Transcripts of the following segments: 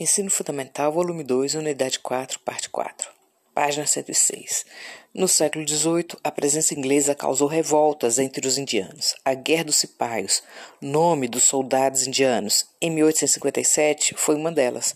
Ensino Fundamental, volume 2, unidade 4, parte 4. Página 106. No século XVIII, a presença inglesa causou revoltas entre os indianos. A Guerra dos Cipaios, nome dos soldados indianos, em 1857, foi uma delas.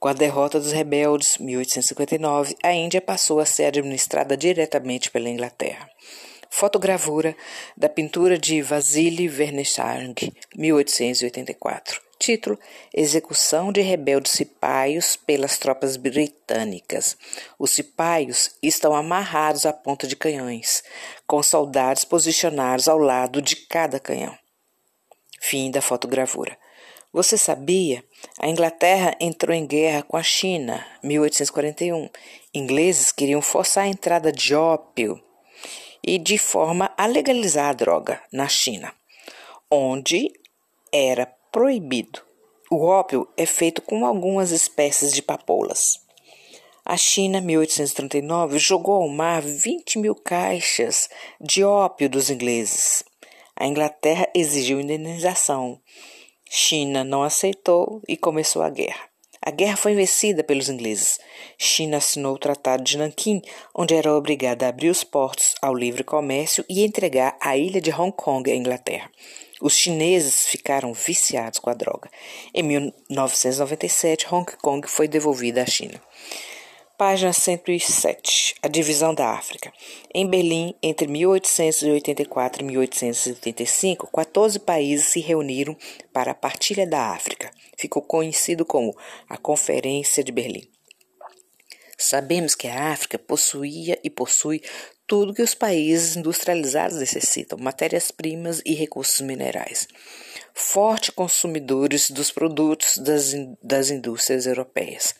Com a derrota dos rebeldes, 1859, a Índia passou a ser administrada diretamente pela Inglaterra. Fotogravura da pintura de Vasily Vernesang, 1884. Título: Execução de rebeldes cipaios pelas tropas britânicas. Os cipaios estão amarrados à ponta de canhões, com soldados posicionados ao lado de cada canhão. Fim da fotogravura. Você sabia? A Inglaterra entrou em guerra com a China, 1841. Ingleses queriam forçar a entrada de ópio e de forma a legalizar a droga na China, onde era proibido. O ópio é feito com algumas espécies de papoulas. A China, 1839, jogou ao mar 20 mil caixas de ópio dos ingleses. A Inglaterra exigiu indenização. China não aceitou e começou a guerra. A guerra foi vencida pelos ingleses. China assinou o Tratado de Nanquim, onde era obrigada a abrir os portos ao livre comércio e entregar a ilha de Hong Kong à Inglaterra. Os chineses ficaram viciados com a droga. Em 1997, Hong Kong foi devolvida à China. Página 107. A divisão da África. Em Berlim, entre 1884 e 1885, 14 países se reuniram para a partilha da África. Ficou conhecido como a Conferência de Berlim. Sabemos que a África possuía e possui tudo que os países industrializados necessitam: matérias-primas e recursos minerais. Forte consumidores dos produtos das, das indústrias europeias.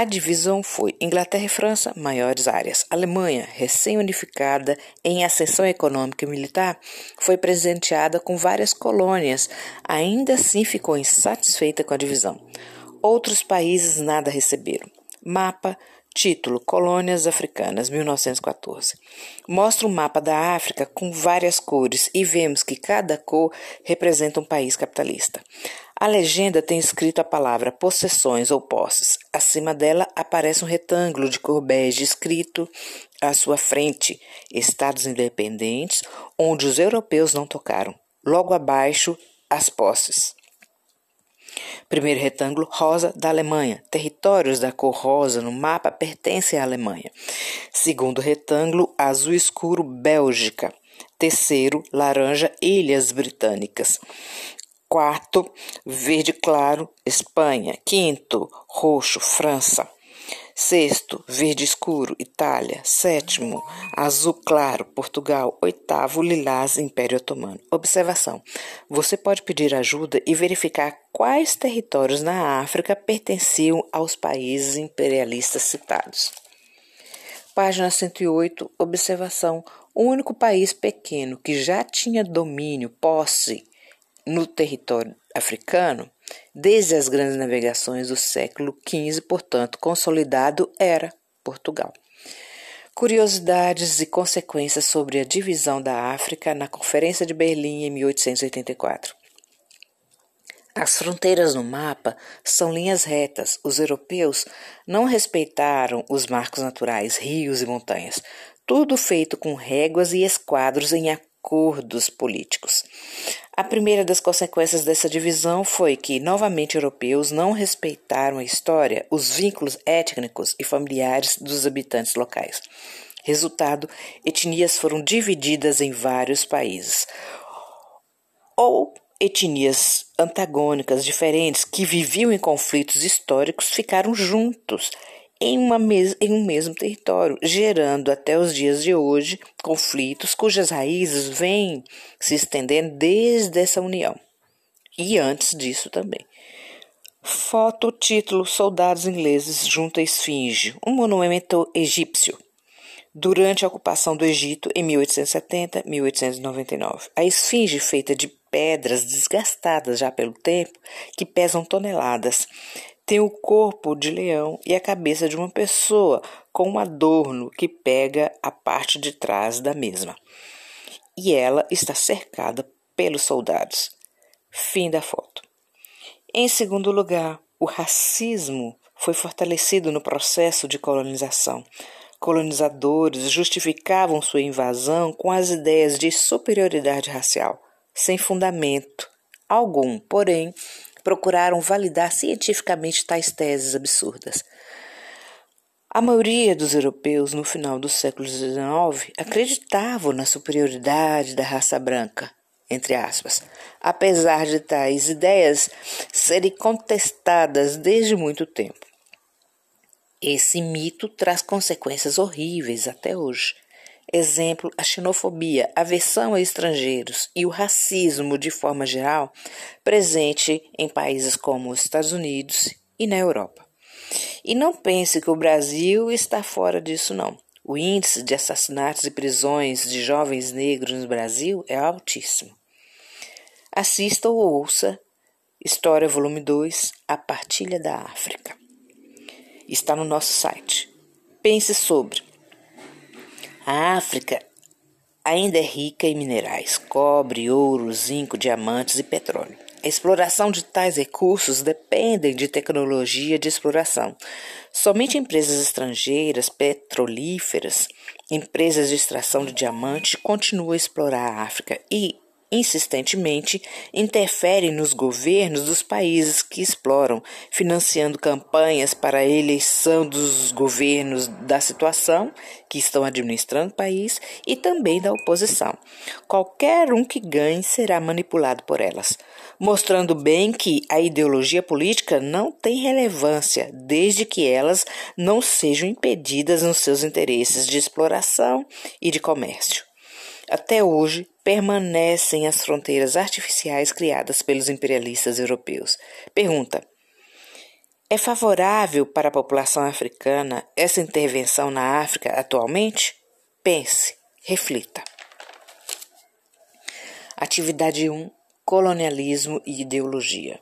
A divisão foi Inglaterra e França, maiores áreas. Alemanha, recém-unificada em ascensão econômica e militar, foi presenteada com várias colônias, ainda assim ficou insatisfeita com a divisão. Outros países nada receberam. Mapa Título: Colônias Africanas, 1914. Mostra um mapa da África com várias cores e vemos que cada cor representa um país capitalista. A legenda tem escrito a palavra possessões ou posses. Acima dela aparece um retângulo de cor bege escrito à sua frente: Estados independentes, onde os europeus não tocaram. Logo abaixo, as posses. Primeiro retângulo, rosa da Alemanha. Territórios da cor rosa no mapa pertencem à Alemanha. Segundo retângulo, azul escuro, Bélgica. Terceiro, laranja, Ilhas Britânicas. Quarto, verde claro, Espanha. Quinto, roxo, França. Sexto, verde escuro, Itália. Sétimo, azul claro, Portugal. Oitavo, lilás, Império Otomano. Observação: você pode pedir ajuda e verificar quais territórios na África pertenciam aos países imperialistas citados. Página 108, observação: o único país pequeno que já tinha domínio, posse no território africano Desde as grandes navegações do século XV, portanto, consolidado era Portugal. Curiosidades e consequências sobre a divisão da África na Conferência de Berlim em 1884. As fronteiras no mapa são linhas retas. Os europeus não respeitaram os marcos naturais, rios e montanhas. Tudo feito com réguas e esquadros em acordos políticos. A primeira das consequências dessa divisão foi que, novamente, europeus não respeitaram a história, os vínculos étnicos e familiares dos habitantes locais. Resultado: etnias foram divididas em vários países. Ou etnias antagônicas diferentes que viviam em conflitos históricos ficaram juntos em, uma mes em um mesmo território, gerando até os dias de hoje conflitos cujas raízes vêm se estendendo desde essa união e antes disso também. Foto título Soldados ingleses junto à Esfinge, um monumento egípcio. Durante a ocupação do Egito em 1870-1899, a esfinge feita de pedras desgastadas já pelo tempo, que pesam toneladas, tem o corpo de leão e a cabeça de uma pessoa com um adorno que pega a parte de trás da mesma. E ela está cercada pelos soldados. Fim da foto. Em segundo lugar, o racismo foi fortalecido no processo de colonização. Colonizadores justificavam sua invasão com as ideias de superioridade racial, sem fundamento algum, porém, procuraram validar cientificamente tais teses absurdas. A maioria dos europeus no final do século XIX acreditavam na superioridade da raça branca, entre aspas, apesar de tais ideias serem contestadas desde muito tempo. Esse mito traz consequências horríveis até hoje. Exemplo, a xenofobia, aversão a estrangeiros e o racismo de forma geral, presente em países como os Estados Unidos e na Europa. E não pense que o Brasil está fora disso, não. O índice de assassinatos e prisões de jovens negros no Brasil é altíssimo. Assista ou ouça História Volume 2 A Partilha da África. Está no nosso site. Pense sobre. A África ainda é rica em minerais, cobre, ouro, zinco, diamantes e petróleo. A exploração de tais recursos depende de tecnologia de exploração. Somente empresas estrangeiras, petrolíferas, empresas de extração de diamante continuam a explorar a África e insistentemente interferem nos governos dos países que exploram, financiando campanhas para a eleição dos governos da situação que estão administrando o país e também da oposição. Qualquer um que ganhe será manipulado por elas, mostrando bem que a ideologia política não tem relevância desde que elas não sejam impedidas nos seus interesses de exploração e de comércio. Até hoje, permanecem as fronteiras artificiais criadas pelos imperialistas europeus. Pergunta: é favorável para a população africana essa intervenção na África atualmente? Pense, reflita. Atividade 1: Colonialismo e ideologia.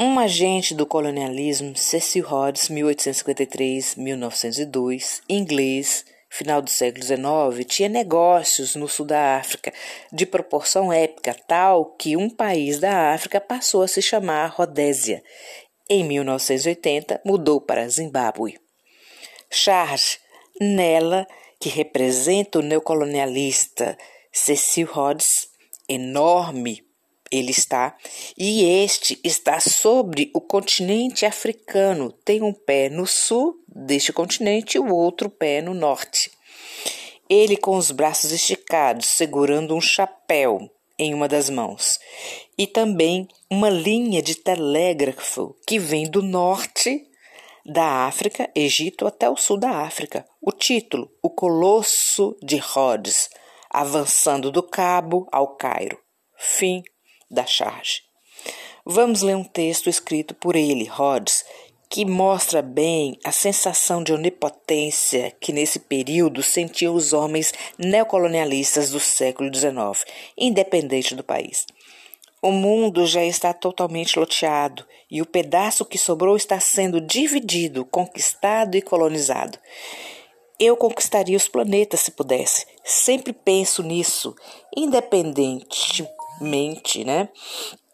Um agente do colonialismo, Cecil Rhodes, 1853-1902, inglês, final do século XIX, tinha negócios no sul da África de proporção épica, tal que um país da África passou a se chamar Rodésia. Em 1980, mudou para Zimbábue. Charles Nella, que representa o neocolonialista Cecil Rhodes, enorme ele está, e este está sobre o continente africano. Tem um pé no sul deste continente e o outro pé no norte. Ele com os braços esticados, segurando um chapéu em uma das mãos, e também uma linha de telégrafo que vem do norte da África, Egito, até o sul da África. O título: O Colosso de Rhodes, avançando do Cabo ao Cairo. Fim da charge. Vamos ler um texto escrito por ele, Rhodes, que mostra bem a sensação de onipotência que nesse período sentiam os homens neocolonialistas do século XIX, independente do país. O mundo já está totalmente loteado e o pedaço que sobrou está sendo dividido, conquistado e colonizado. Eu conquistaria os planetas se pudesse. Sempre penso nisso, independente mente, né?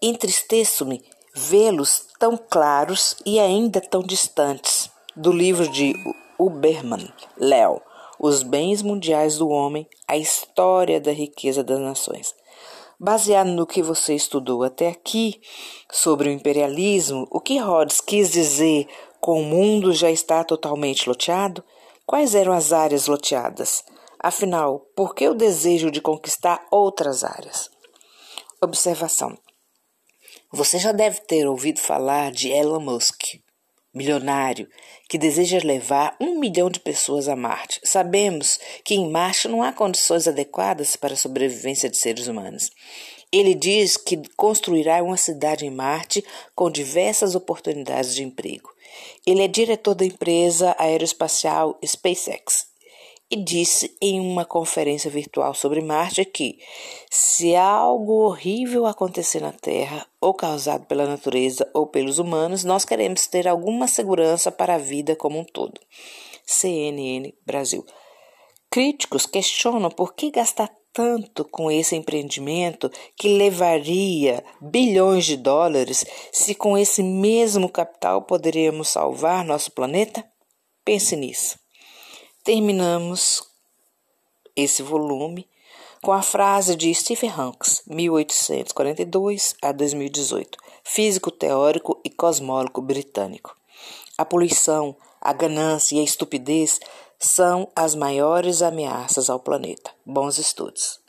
Entristeço-me vê-los tão claros e ainda tão distantes. Do livro de Uberman, Léo, Os Bens Mundiais do Homem, a História da Riqueza das Nações. Baseado no que você estudou até aqui sobre o imperialismo, o que Rhodes quis dizer com o mundo já está totalmente loteado? Quais eram as áreas loteadas? Afinal, por que o desejo de conquistar outras áreas? Observação: Você já deve ter ouvido falar de Elon Musk, milionário, que deseja levar um milhão de pessoas a Marte. Sabemos que em Marte não há condições adequadas para a sobrevivência de seres humanos. Ele diz que construirá uma cidade em Marte com diversas oportunidades de emprego. Ele é diretor da empresa aeroespacial SpaceX e disse em uma conferência virtual sobre Marte que, se algo horrível acontecer na Terra, ou causado pela natureza ou pelos humanos, nós queremos ter alguma segurança para a vida como um todo. CNN Brasil. Críticos questionam por que gastar tanto com esse empreendimento que levaria bilhões de dólares se com esse mesmo capital poderíamos salvar nosso planeta? Pense nisso. Terminamos esse volume com a frase de Stephen Hawking, 1842 a 2018, físico teórico e cosmólogo britânico. A poluição, a ganância e a estupidez são as maiores ameaças ao planeta. Bons estudos.